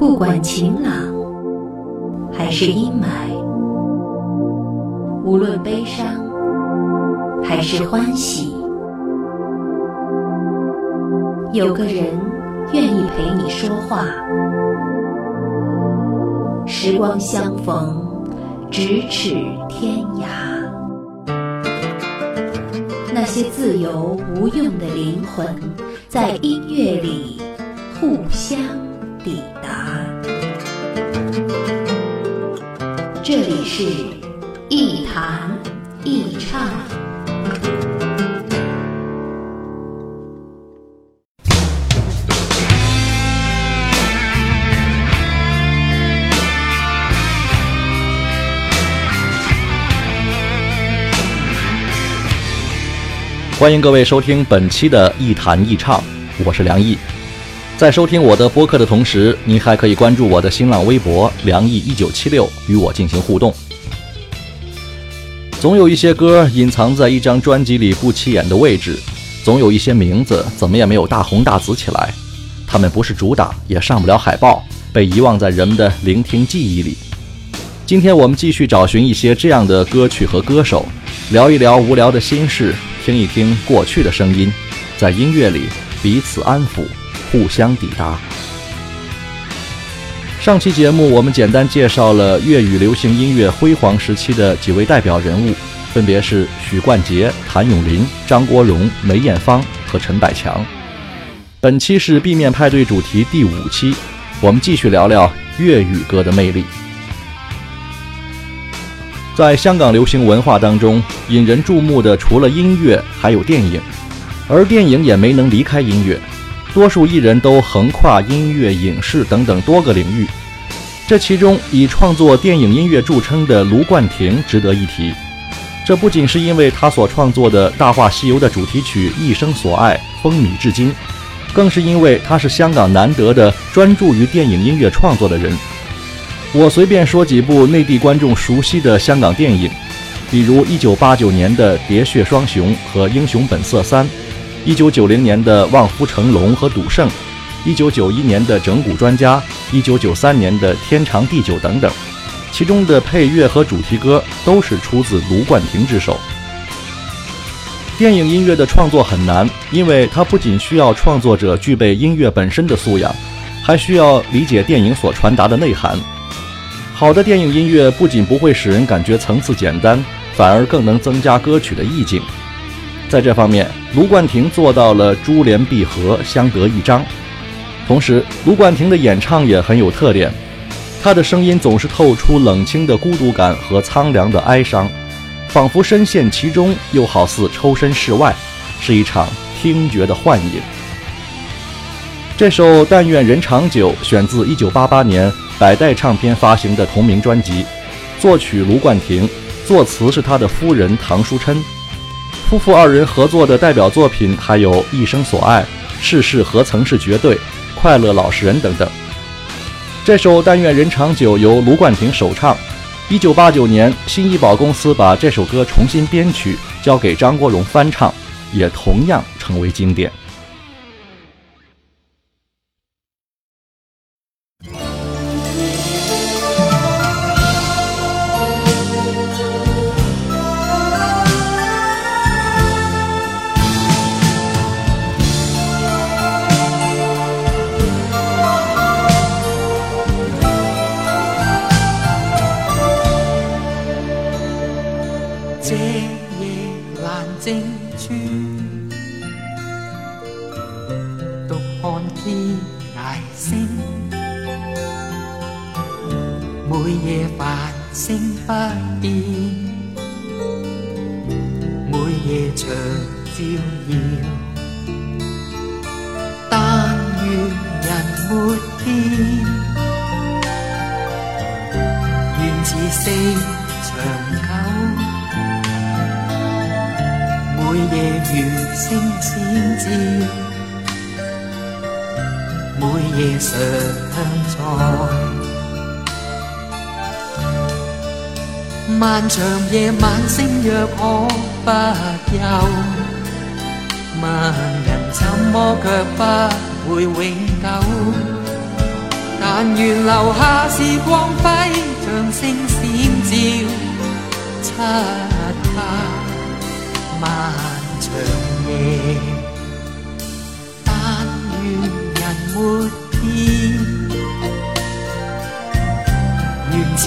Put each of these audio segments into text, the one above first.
不管晴朗还是阴霾，无论悲伤还是欢喜，有个人愿意陪你说话。时光相逢，咫尺天涯。那些自由无用的灵魂，在音乐里互相抵是一弹一唱。欢迎各位收听本期的《一弹一唱》，我是梁毅。在收听我的播客的同时，您还可以关注我的新浪微博“梁毅一九七六”，与我进行互动。总有一些歌隐藏在一张专辑里不起眼的位置，总有一些名字怎么也没有大红大紫起来，他们不是主打，也上不了海报，被遗忘在人们的聆听记忆里。今天我们继续找寻一些这样的歌曲和歌手，聊一聊无聊的心事。听一听过去的声音，在音乐里彼此安抚，互相抵达。上期节目我们简单介绍了粤语流行音乐辉煌时期的几位代表人物，分别是许冠杰、谭咏麟、张国荣、梅艳芳和陈百强。本期是 B 面派对主题第五期，我们继续聊聊粤语歌的魅力。在香港流行文化当中，引人注目的除了音乐，还有电影，而电影也没能离开音乐。多数艺人都横跨音乐、影视等等多个领域。这其中，以创作电影音乐著称的卢冠廷值得一提。这不仅是因为他所创作的《大话西游》的主题曲《一生所爱》风靡至今，更是因为他是香港难得的专注于电影音乐创作的人。我随便说几部内地观众熟悉的香港电影，比如1989年的《喋血双雄》和《英雄本色三》，1990年的《望夫成龙》和《赌圣》，1991年的《整蛊专家》，1993年的《天长地久》等等，其中的配乐和主题歌都是出自卢冠廷之手。电影音乐的创作很难，因为它不仅需要创作者具备音乐本身的素养，还需要理解电影所传达的内涵。好的电影音乐不仅不会使人感觉层次简单，反而更能增加歌曲的意境。在这方面，卢冠廷做到了珠联璧合，相得益彰。同时，卢冠廷的演唱也很有特点，他的声音总是透出冷清的孤独感和苍凉的哀伤，仿佛深陷其中，又好似抽身事外，是一场听觉的幻影。这首《但愿人长久》选自1988年。百代唱片发行的同名专辑，作曲卢冠廷，作词是他的夫人唐书琛。夫妇二人合作的代表作品还有《一生所爱》《世事何曾是绝对》《快乐老实人》等等。这首《但愿人长久》由卢冠廷首唱。一九八九年，新艺宝公司把这首歌重新编曲，交给张国荣翻唱，也同样成为经典。天涯星每夜繁星不变每夜长照耀但愿人没变。愿似星长久每夜如星闪照。漫长夜晚，星若可不休，问人怎么却不会永久？但愿留下是光辉，像星闪照漆黑漫人没变，愿此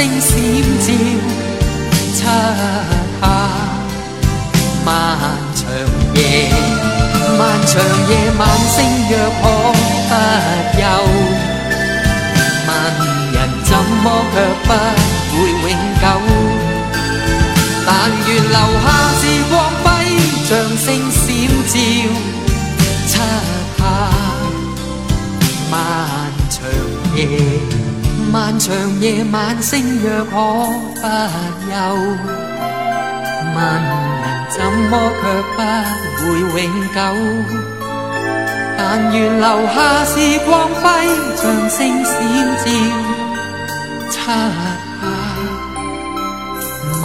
星闪照漆黑漫长夜，漫长夜晚星若可不休，问人怎么却不会永久？但愿留下是光辉，像星闪照漆黑漫长夜，漫长夜晚星若可不休，问人怎么却不会永久？但愿留下是光辉，像星闪照漆黑漫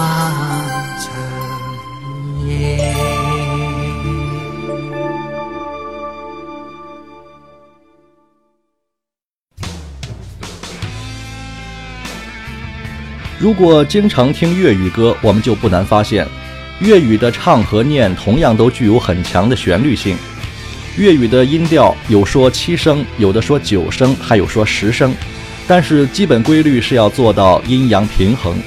如果经常听粤语歌，我们就不难发现，粤语的唱和念同样都具有很强的旋律性。粤语的音调有说七声，有的说九声，还有说十声，但是基本规律是要做到阴阳平衡，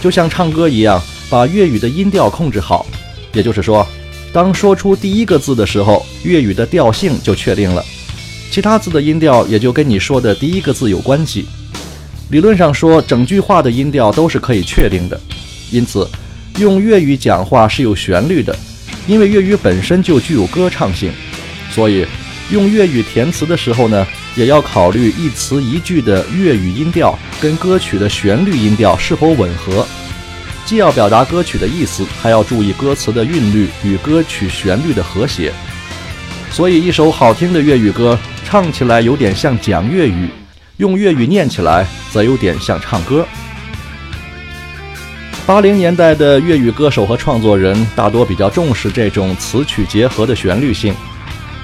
就像唱歌一样，把粤语的音调控制好。也就是说，当说出第一个字的时候，粤语的调性就确定了，其他字的音调也就跟你说的第一个字有关系。理论上说，整句话的音调都是可以确定的，因此用粤语讲话是有旋律的，因为粤语本身就具有歌唱性，所以用粤语填词的时候呢，也要考虑一词一句的粤语音调跟歌曲的旋律音调是否吻合，既要表达歌曲的意思，还要注意歌词的韵律与歌曲旋律的和谐。所以，一首好听的粤语歌唱起来有点像讲粤语。用粤语念起来，则有点像唱歌。八零年代的粤语歌手和创作人大多比较重视这种词曲结合的旋律性，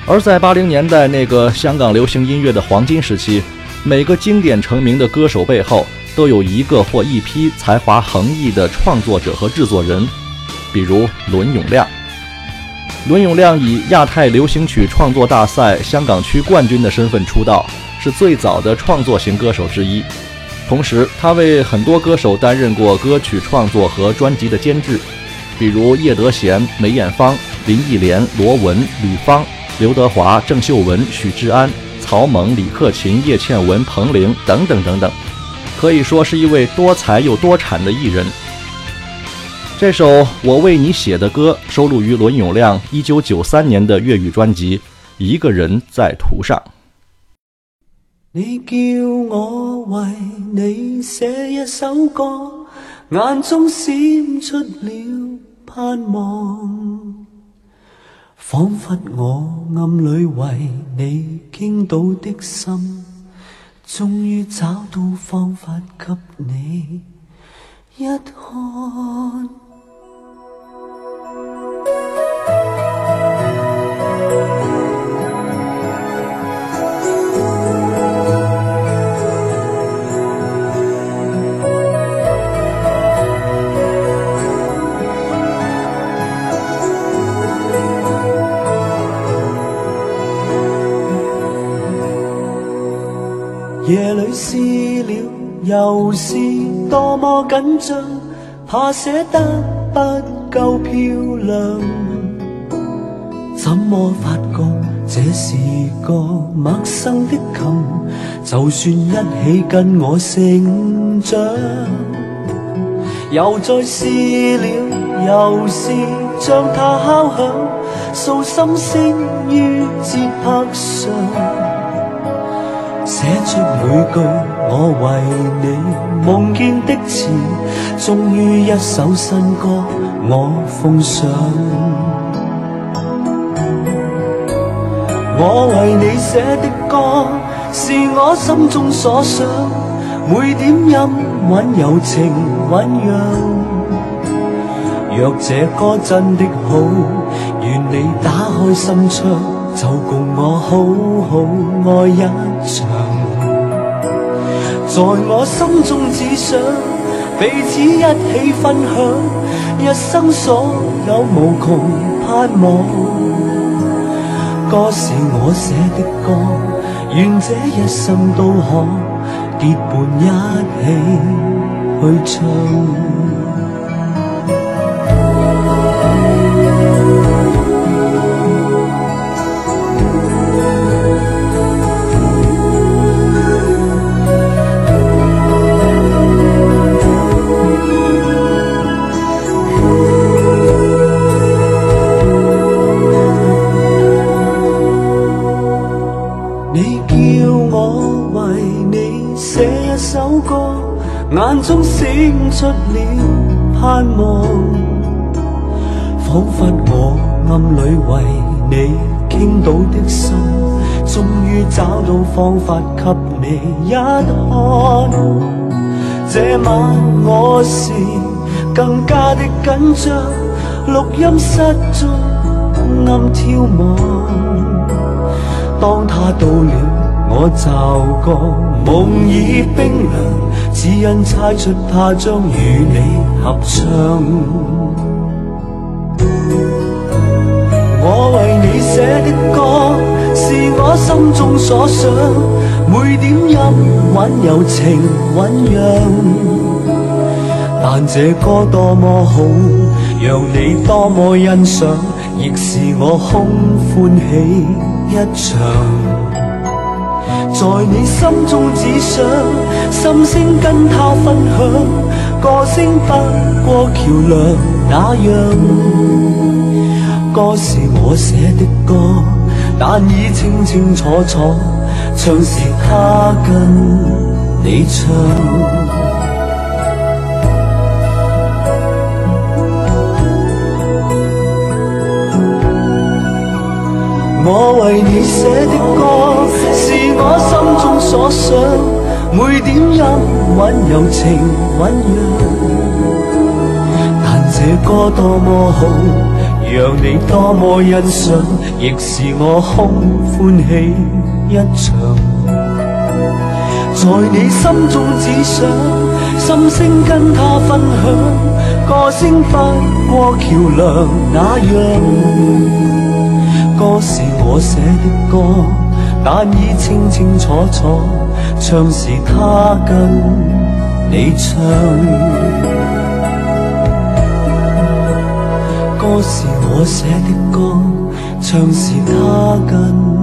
而在八零年代那个香港流行音乐的黄金时期，每个经典成名的歌手背后都有一个或一批才华横溢的创作者和制作人，比如伦永亮。伦永亮以亚太流行曲创作大赛香港区冠军的身份出道。是最早的创作型歌手之一，同时他为很多歌手担任过歌曲创作和专辑的监制，比如叶德娴、梅艳芳、林忆莲、罗文、吕方、刘德华、郑秀文、许志安、曹猛、李克勤、叶倩文、彭羚等等等等，可以说是一位多才又多产的艺人。这首《我为你写的歌》收录于伦永亮1993年的粤语专辑《一个人在途上》。你叫我为你写一首歌，眼中闪出了盼望，仿佛我暗里为你倾倒的心，终于找到方法给你一看。紧张，怕写得不够漂亮。怎么发觉这是个陌生的琴，就算一起跟我成长，又再试了又试，将它敲响，诉心声于节拍上，写出每句我为你梦见的词，终于一首新歌我奉上。我为你写的歌，是我心中所想，每点音韵有情韵酿。若这歌真的好，愿你打开心窗，就共我好好爱一场。在我心中只想彼此一起分享，一生所有无穷盼望。歌是我写的歌，愿这一生都可结伴一起去唱。眼中闪出了盼望，仿佛我暗里为你倾倒的心，终于找到方法给你一看。这晚我是更加的紧张，录音室中暗眺望，当他到了。我就觉梦已冰凉，只因猜出他将与你合唱。我为你写的歌，是我心中所想，每点音韵柔情韵酿。但这歌多么好，让你多么欣赏，亦是我空欢喜一场。在你心中只想心声跟他分享，歌声不过桥梁那样。歌是我写的歌，但已清清楚楚，唱是他跟你唱。我为你写的歌，我心中所想，每点音韵柔情韵酿。但这歌多么好，让你多么欣赏，亦是我空欢喜一场。在你心中只想心声跟他分享，歌声不过桥梁那样。歌是我写的歌，但已清清楚楚，唱是他跟你唱。歌是我写的歌，唱是他跟。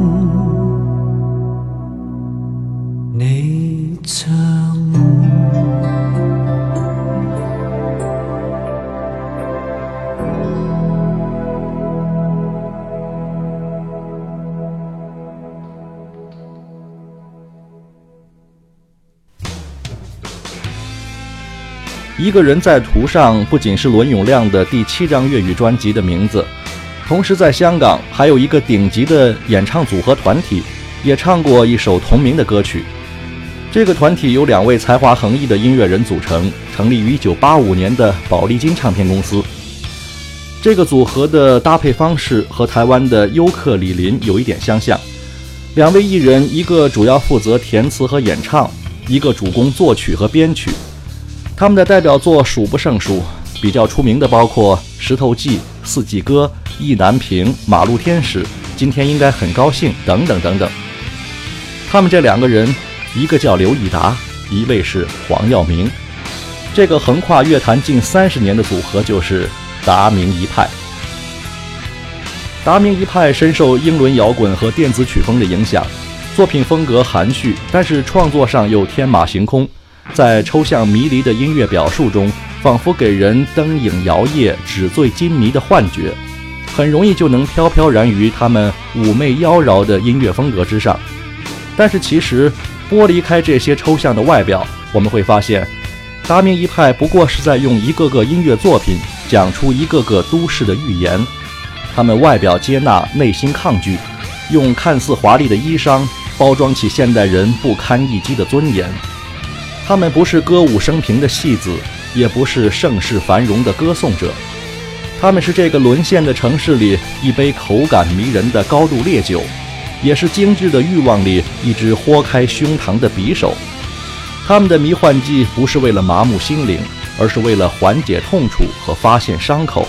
个人在图上不仅是伦永亮的第七张粤语专辑的名字，同时在香港还有一个顶级的演唱组合团体，也唱过一首同名的歌曲。这个团体由两位才华横溢的音乐人组成，成立于1985年的宝丽金唱片公司。这个组合的搭配方式和台湾的优客李林有一点相像，两位艺人一个主要负责填词和演唱，一个主攻作曲和编曲。他们的代表作数不胜数，比较出名的包括《石头记》《四季歌》《意难平》《马路天使》《今天应该很高兴》等等等等。他们这两个人，一个叫刘以达，一位是黄耀明。这个横跨乐坛近三十年的组合就是达明一派。达明一派深受英伦摇滚和电子曲风的影响，作品风格含蓄，但是创作上又天马行空，在抽象迷离的音乐表述中，仿佛给人灯影摇曳、纸醉金迷的幻觉，很容易就能飘飘然于他们妩媚妖娆的音乐风格之上。但是其实剥离开这些抽象的外表，我们会发现，达明一派不过是在用一个个音乐作品讲出一个个都市的预言。他们外表接纳，内心抗拒，用看似华丽的衣裳包装起现代人不堪一击的尊严。他们不是歌舞升平的戏子，也不是盛世繁荣的歌颂者。他们是这个沦陷的城市里一杯口感迷人的高度烈酒，也是精致的欲望里一支豁开胸膛的匕首。他们的迷幻剂不是为了麻木心灵，而是为了缓解痛楚和发现伤口。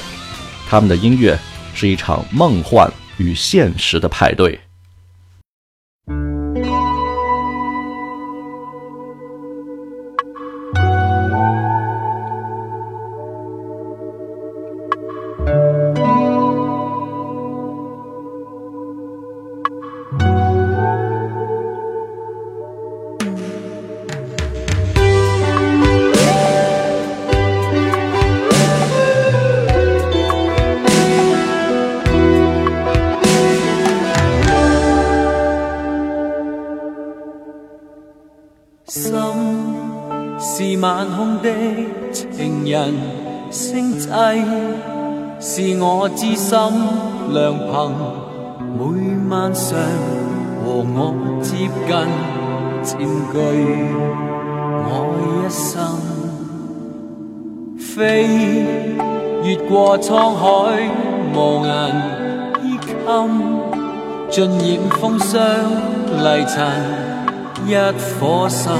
他们的音乐。是一场梦幻与现实的派对。飞越过沧海，无人衣襟，尽染风霜泥尘，一颗心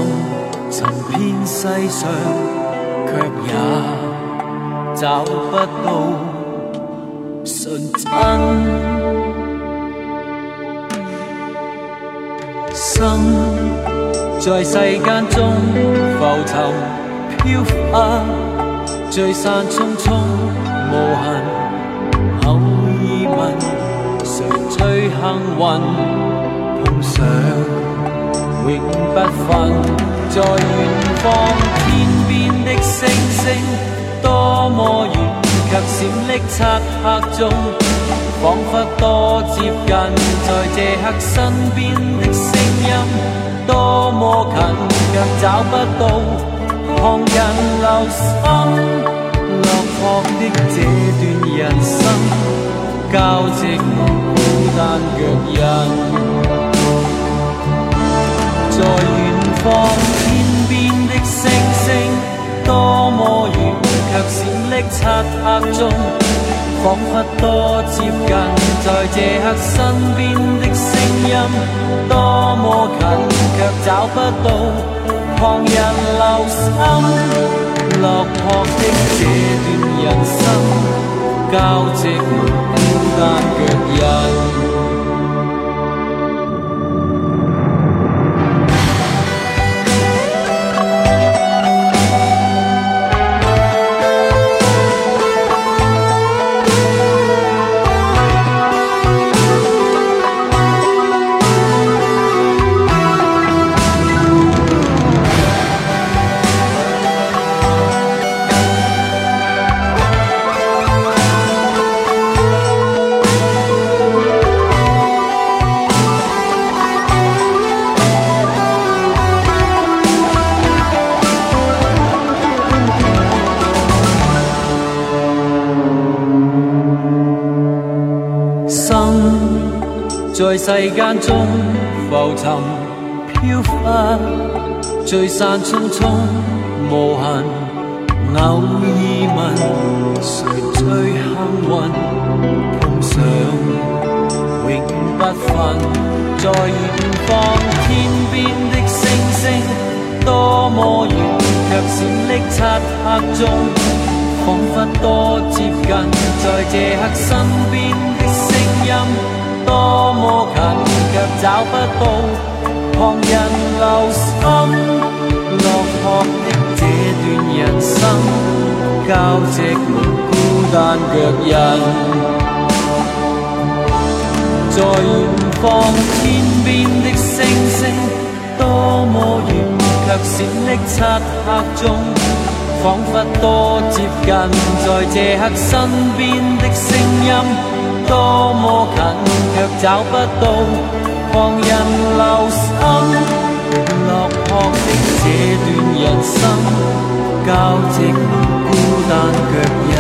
寻遍世上，却也找不到。纯真，心在世间中浮沉飘忽，聚散匆匆无痕。偶尔问，谁最幸运？碰上永不分，在远方天边的星星，多么远。却闪匿漆黑中，仿佛多接近，在这刻身边的声音多么近，却找不到旁人留心。落魄的这段人生，交织孤单脚印，在远方天边的星星多么远。却闪匿漆黑中，仿佛多接近，在这刻身边的声音多么近，却找不到旁人留心。落魄的这段人生，交织孤单脚印。在世间中浮沉飘忽，聚散匆匆无痕。偶尔问谁最幸运？碰上永不分。在远方天边的星星多么远，却闪匿漆黑中，仿佛多接近。在这刻身边的声音。多么近，却找不到旁人留心。落魄的这段人生，交织满孤单脚印。在远方天边的星星，多么远却闪匿漆黑中，仿佛多接近，在这刻身边的声音，多么近却找不到，旁人留心。落魄的这段人生，交织孤单脚印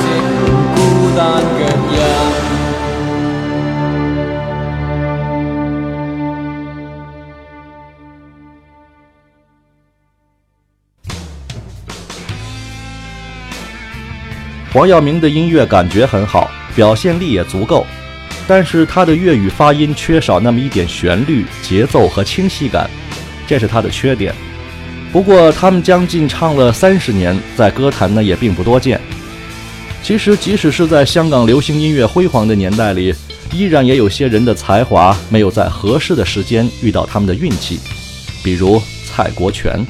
织孤单。黄耀明的音乐感觉很好，表现力也足够，但是他的粤语发音缺少那么一点旋律、节奏和清晰感，这是他的缺点。不过他们将近唱了三十年，在歌坛呢也并不多见。其实，即使是在香港流行音乐辉煌的年代里，依然也有些人的才华没有在合适的时间遇到他们的运气，比如蔡国权。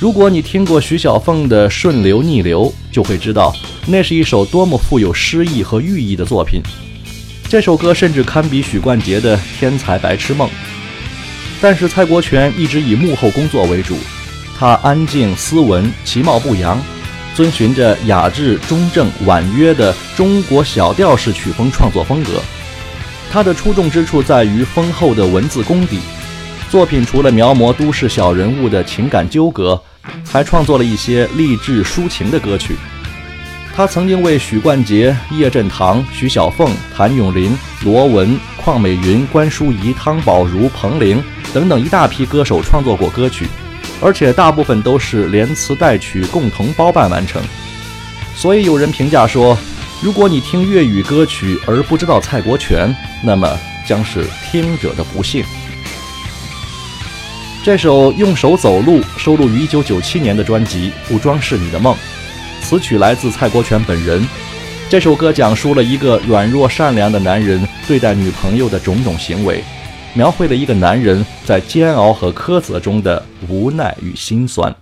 如果你听过徐小凤的《顺流逆流》，就会知道那是一首多么富有诗意和寓意的作品。这首歌甚至堪比许冠杰的《天才白痴梦》。但是蔡国权一直以幕后工作为主，他安静斯文，其貌不扬，遵循着雅致、中正、婉约的中国小调式曲风创作风格。他的出众之处在于丰厚的文字功底。作品除了描摹都市小人物的情感纠葛，还创作了一些励志抒情的歌曲。他曾经为许冠杰、叶振棠、徐小凤、谭咏麟、罗文、邝美云、关淑怡、汤宝如、彭羚等等一大批歌手创作过歌曲，而且大部分都是连词带曲共同包办完成。所以有人评价说，如果你听粤语歌曲而不知道蔡国权，那么将是听者的不幸。这首《用手走路》收录于1997年的专辑《不装饰你的梦》，此曲来自蔡国权本人。这首歌讲述了一个软弱善良的男人对待女朋友的种种行为，描绘了一个男人在煎熬和苛责中的无奈与心酸。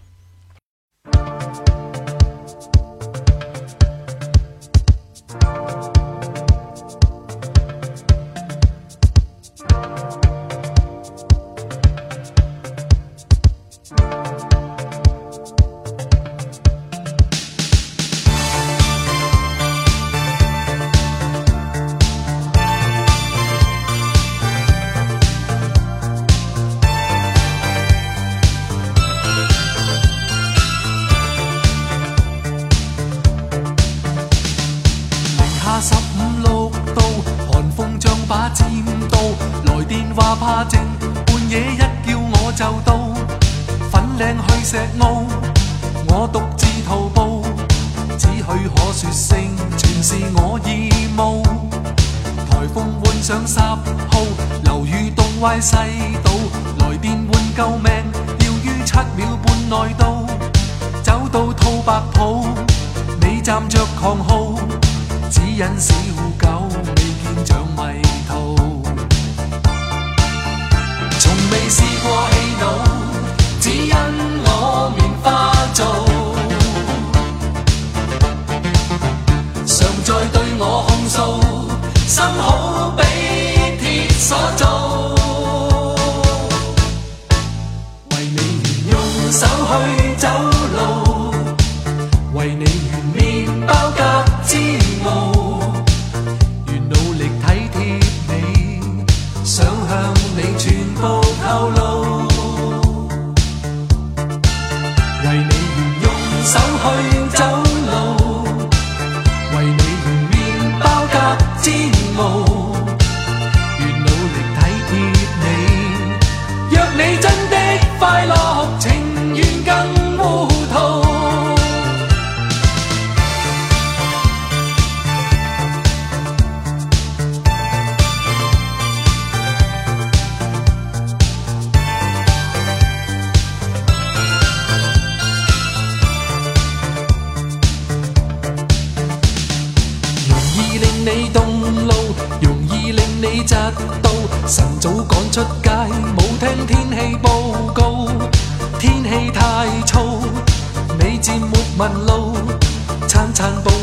石澳，我独自徒步，只许可说声，全是我义务。台风换上十号，楼雨动歪细倒，来电换救命，要于七秒半内到。走到吐白埔，你站着狂号，指引小狗未见像迷途，从未试过气恼，只因。化做。常在对我控诉，心好比铁所造。为你用手去。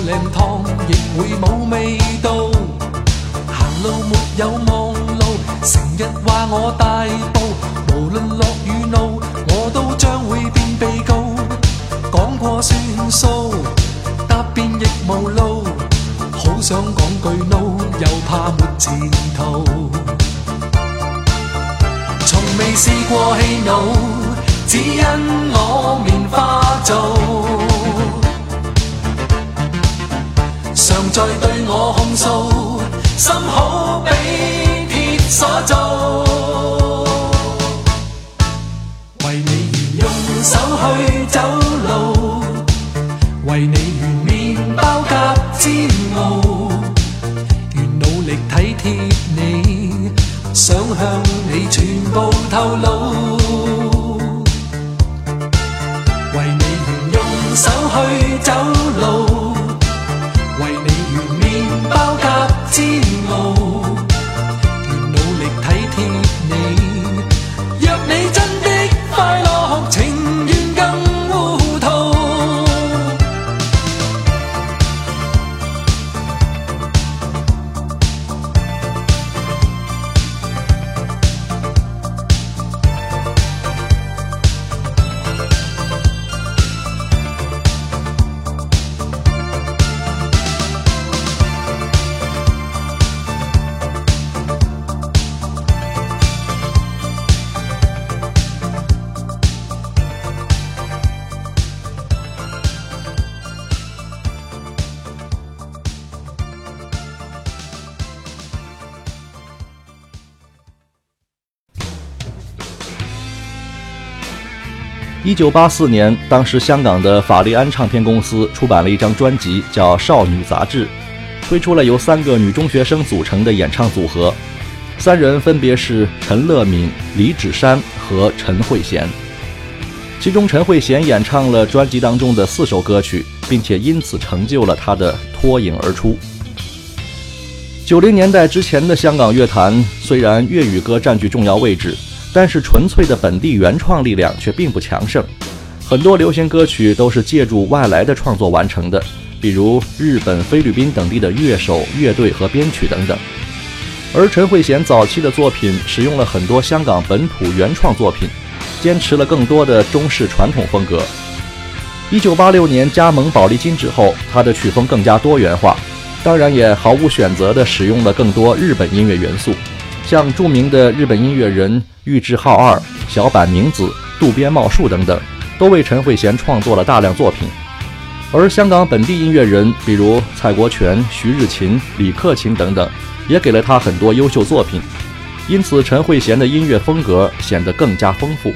靓汤亦会冇味道，行路没有望路，成日话我大步，无论落雨路，我都将会变被告，讲过算数，答辩亦无路。好想讲句 no，又怕没前途。从未试过气怒，只因我棉花做。常在对我控诉，心好比铁所做。为你愿用手去走路，为你愿面包夹煎熬，愿努力体贴你，想向你全部透露。为你愿用手去走 tea 一九八四年，当时香港的法利安唱片公司出版了一张专辑，叫《少女杂志》，推出了由三个女中学生组成的演唱组合，三人分别是陈乐敏、李芷珊和陈慧娴。其中，陈慧娴演唱了专辑当中的四首歌曲，并且因此成就了她的脱颖而出。九零年代之前的香港乐坛，虽然粤语歌占据重要位置。但是纯粹的本地原创力量却并不强盛，很多流行歌曲都是借助外来的创作完成的，比如日本、菲律宾等地的乐手、乐队和编曲等等。而陈慧娴早期的作品使用了很多香港本土原创作品，坚持了更多的中式传统风格。一九八六年加盟宝丽金之后，她的曲风更加多元化，当然也毫无选择地使用了更多日本音乐元素。像著名的日本音乐人玉置浩二、小坂明子、渡边茂树等等，都为陈慧娴创作了大量作品。而香港本地音乐人，比如蔡国权、徐日勤、李克勤等等，也给了他很多优秀作品。因此，陈慧娴的音乐风格显得更加丰富。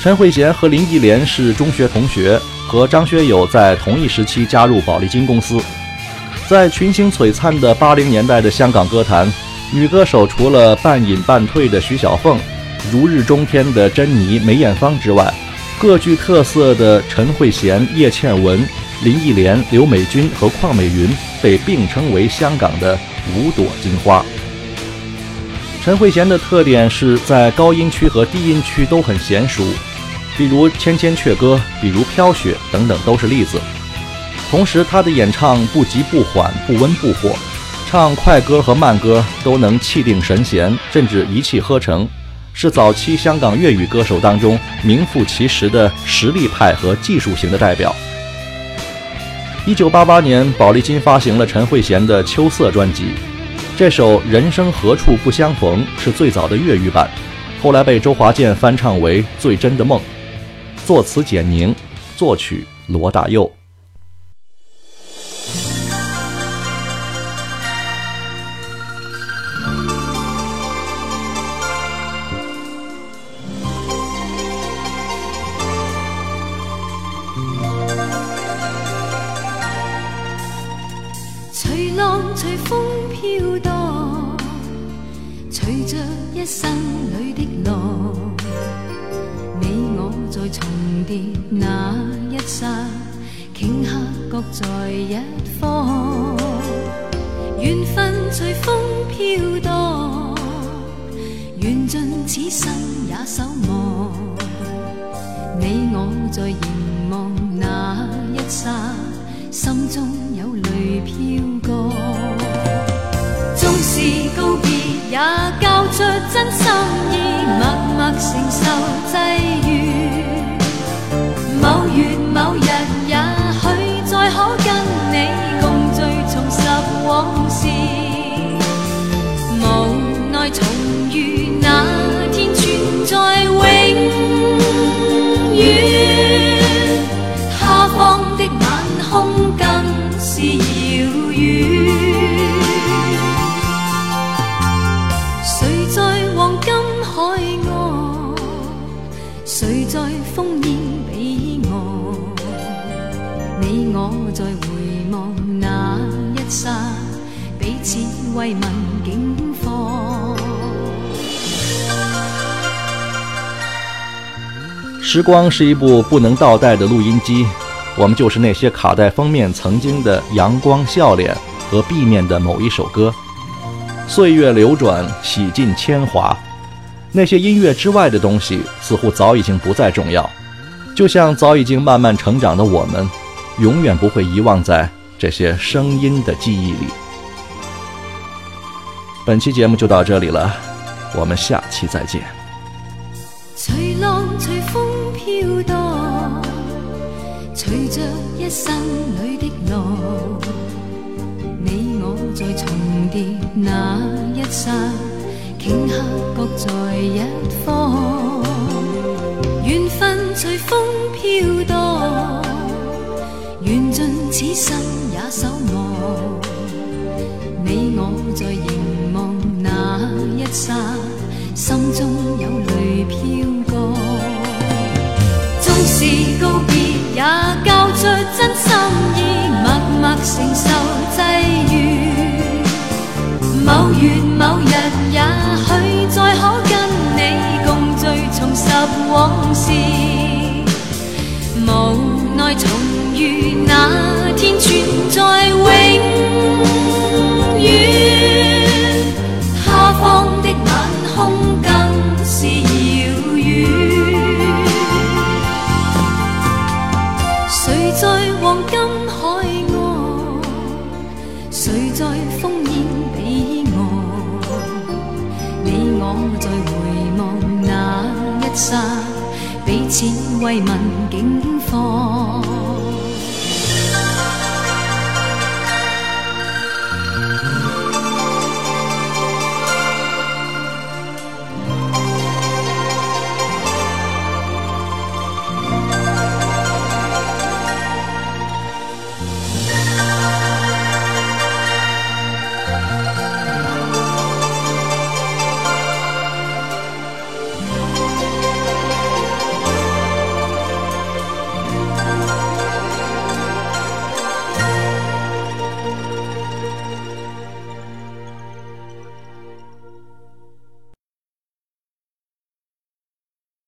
陈慧娴和林忆莲是中学同学，和张学友在同一时期加入宝丽金公司。在群星璀璨的八零年代的香港歌坛，女歌手除了半隐半退的徐小凤、如日中天的珍妮、梅艳芳之外，各具特色的陈慧娴、叶倩文、林忆莲、刘美君和邝美云被并称为香港的五朵金花。陈慧娴的特点是在高音区和低音区都很娴熟，比如《千千阙歌》，比如《飘雪》等等都是例子。同时，她的演唱不急不缓，不温不火。唱快歌和慢歌都能气定神闲，甚至一气呵成，是早期香港粤语歌手当中名副其实的实力派和技术型的代表。一九八八年，宝丽金发行了陈慧娴的《秋色》专辑，这首《人生何处不相逢》是最早的粤语版，后来被周华健翻唱为《最真的梦》，作词简宁，作曲罗大佑。慰问境况。时光是一部不能倒带的录音机，我们就是那些卡带封面曾经的阳光笑脸和 B 面的某一首歌。岁月流转，洗尽铅华，那些音乐之外的东西似乎早已经不再重要，就像早已经慢慢成长的我们，永远不会遗忘在这些声音的记忆里。本期节目就到这里了，我们下期再见。随浪随风飘荡，随着一生里的浪，你我在重叠那一刹，顷刻各在一方。缘分随风飘荡，缘尽此生也守望。你我在刹，心中有泪飘过。纵是告别，也交出真心意，默默承受际遇。某月某日，也许再可跟你共聚，重拾往事。无奈重遇那天，存在永远。